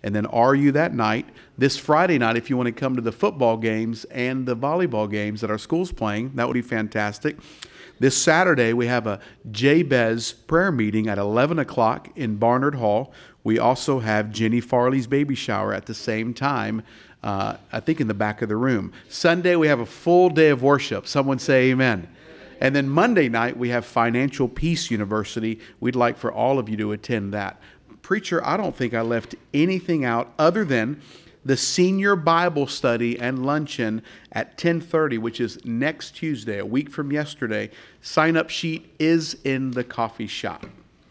And then RU that night. This Friday night, if you want to come to the football games and the volleyball games that our school's playing, that would be fantastic. This Saturday, we have a Jabez prayer meeting at 11 o'clock in Barnard Hall. We also have Jenny Farley's baby shower at the same time, uh, I think in the back of the room. Sunday, we have a full day of worship. Someone say amen. And then Monday night, we have Financial Peace University. We'd like for all of you to attend that. Preacher, I don't think I left anything out other than the senior Bible study and luncheon at 10:30, which is next Tuesday, a week from yesterday. Sign up sheet is in the coffee shop.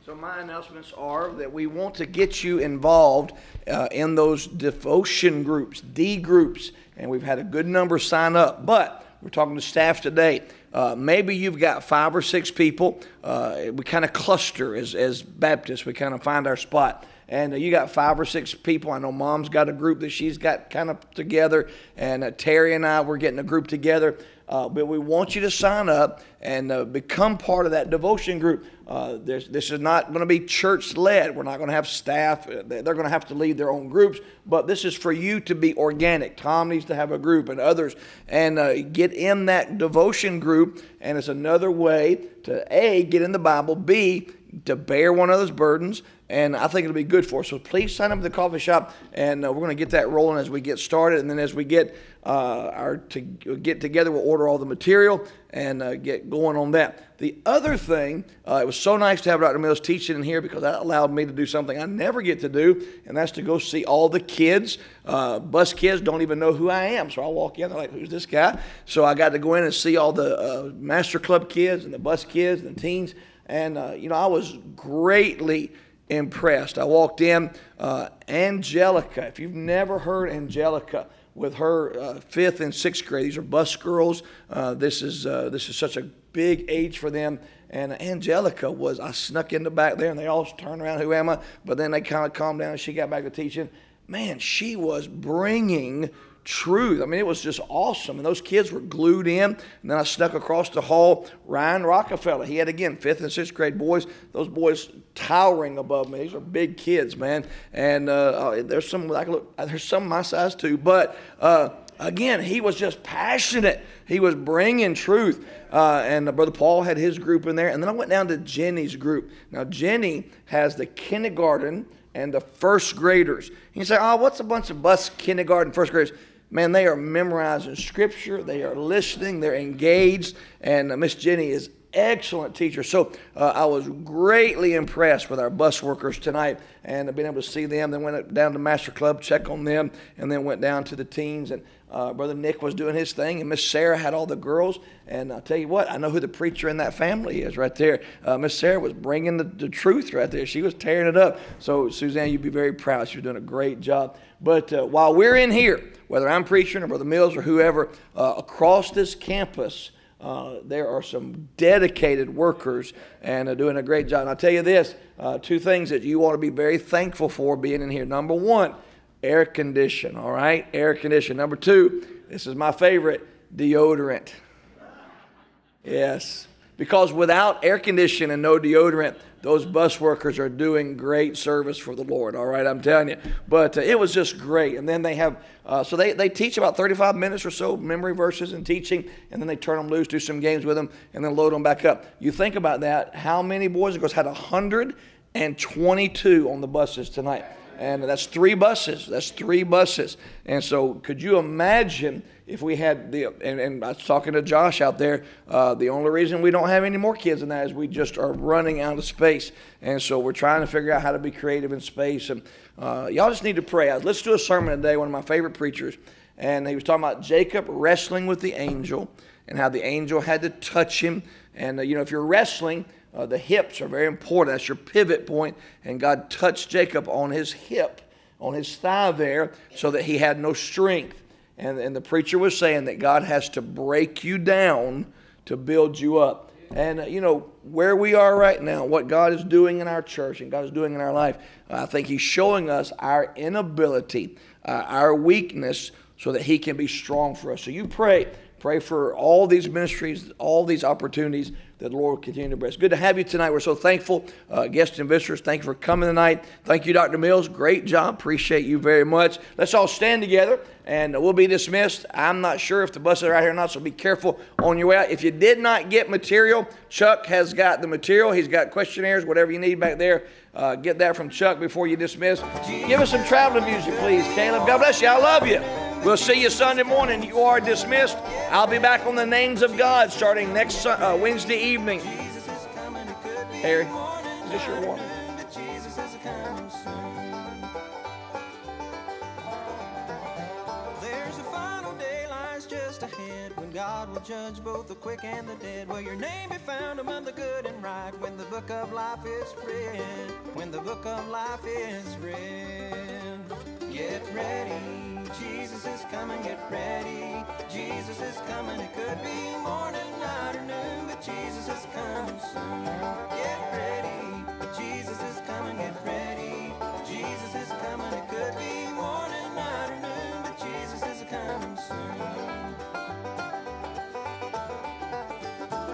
So my announcements are that we want to get you involved uh, in those devotion groups, D groups, and we've had a good number sign up. But we're talking to staff today. Uh, maybe you've got five or six people. Uh, we kind of cluster as, as Baptists. We kind of find our spot and uh, you got five or six people. I know Mom's got a group that she's got kind of together, and uh, Terry and I we're getting a group together. Uh, but we want you to sign up and uh, become part of that devotion group. Uh, this is not going to be church led. We're not going to have staff. Uh, they're going to have to lead their own groups. But this is for you to be organic. Tom needs to have a group and others. And uh, get in that devotion group. And it's another way to A, get in the Bible, B, to bear one another's burdens, and I think it'll be good for us. So please sign up at the coffee shop, and uh, we're going to get that rolling as we get started, and then as we get uh, our to get together, we'll order all the material and uh, get going on that. The other thing, uh, it was so nice to have Dr. Mills teaching in here because that allowed me to do something I never get to do, and that's to go see all the kids. Uh, bus kids don't even know who I am, so I walk in, they're like, "Who's this guy?" So I got to go in and see all the uh, Master Club kids and the bus kids and the teens. And, you know, I was greatly impressed. I walked in, uh, Angelica, if you've never heard Angelica, with her uh, fifth and sixth grade, these are bus girls. Uh, this, is, uh, this is such a big age for them. And Angelica was, I snuck in the back there and they all turned around, who am I? But then they kind of calmed down and she got back to teaching. Man, she was bringing truth. I mean, it was just awesome. And those kids were glued in. And then I snuck across the hall. Ryan Rockefeller, he had again fifth and sixth grade boys. Those boys towering above me. These are big kids, man. And uh, uh there's some I look. There's some my size too. But uh, again, he was just passionate. He was bringing truth. Uh, and uh, Brother Paul had his group in there. And then I went down to Jenny's group. Now, Jenny has the kindergarten and the first graders. You say, oh, what's a bunch of bus kindergarten first graders? Man, they are memorizing scripture. They are listening. They're engaged. And uh, Miss Jenny is excellent teacher. So uh, I was greatly impressed with our bus workers tonight and being able to see them. Then went down to Master Club, check on them, and then went down to the teens. And uh, Brother Nick was doing his thing, and Miss Sarah had all the girls. And I'll tell you what, I know who the preacher in that family is right there. Uh, Miss Sarah was bringing the, the truth right there. She was tearing it up. So, Suzanne, you'd be very proud. She was doing a great job. But uh, while we're in here, whether I'm preaching or Brother Mills or whoever, uh, across this campus, uh, there are some dedicated workers and uh, doing a great job. And I'll tell you this uh, two things that you want to be very thankful for being in here. Number one, air condition, all right? Air condition. Number two, this is my favorite deodorant. Yes, because without air conditioning and no deodorant, those bus workers are doing great service for the Lord. All right, I'm telling you. But uh, it was just great. And then they have, uh, so they, they teach about 35 minutes or so, memory verses and teaching, and then they turn them loose, do some games with them, and then load them back up. You think about that, how many boys and girls had 122 on the buses tonight? And that's three buses. That's three buses. And so, could you imagine if we had the, and, and I was talking to Josh out there, uh, the only reason we don't have any more kids than that is we just are running out of space. And so, we're trying to figure out how to be creative in space. And uh, y'all just need to pray. Let's do a sermon today, one of my favorite preachers. And he was talking about Jacob wrestling with the angel and how the angel had to touch him. And, uh, you know, if you're wrestling, uh, the hips are very important. That's your pivot point. And God touched Jacob on his hip, on his thigh there, so that he had no strength. And, and the preacher was saying that God has to break you down to build you up. And, uh, you know, where we are right now, what God is doing in our church and God is doing in our life, I think He's showing us our inability, uh, our weakness, so that He can be strong for us. So you pray. Pray for all these ministries, all these opportunities that the Lord will continue to bless. Good to have you tonight. We're so thankful. Uh, guests and visitors, thank you for coming tonight. Thank you, Dr. Mills. Great job. Appreciate you very much. Let's all stand together and we'll be dismissed. I'm not sure if the buses are out here or not, so be careful on your way out. If you did not get material, Chuck has got the material. He's got questionnaires, whatever you need back there. Uh, get that from Chuck before you dismiss. Give us some traveling music, please, Caleb. God bless you. I love you. We'll see you Sunday morning. You are dismissed. I'll be back on the names of God starting next uh, Wednesday evening. Harry, is this your warning? just ahead when God will judge both the quick and the dead. Will your name be found among the good and right when the book of life is read? When the book of life is read, get ready. Jesus is coming, get ready. Jesus is coming, it could be morning, night, or noon, but Jesus is coming soon. Get ready. Jesus is coming, get ready. Jesus is coming, it could be morning, night, or noon, but Jesus is coming.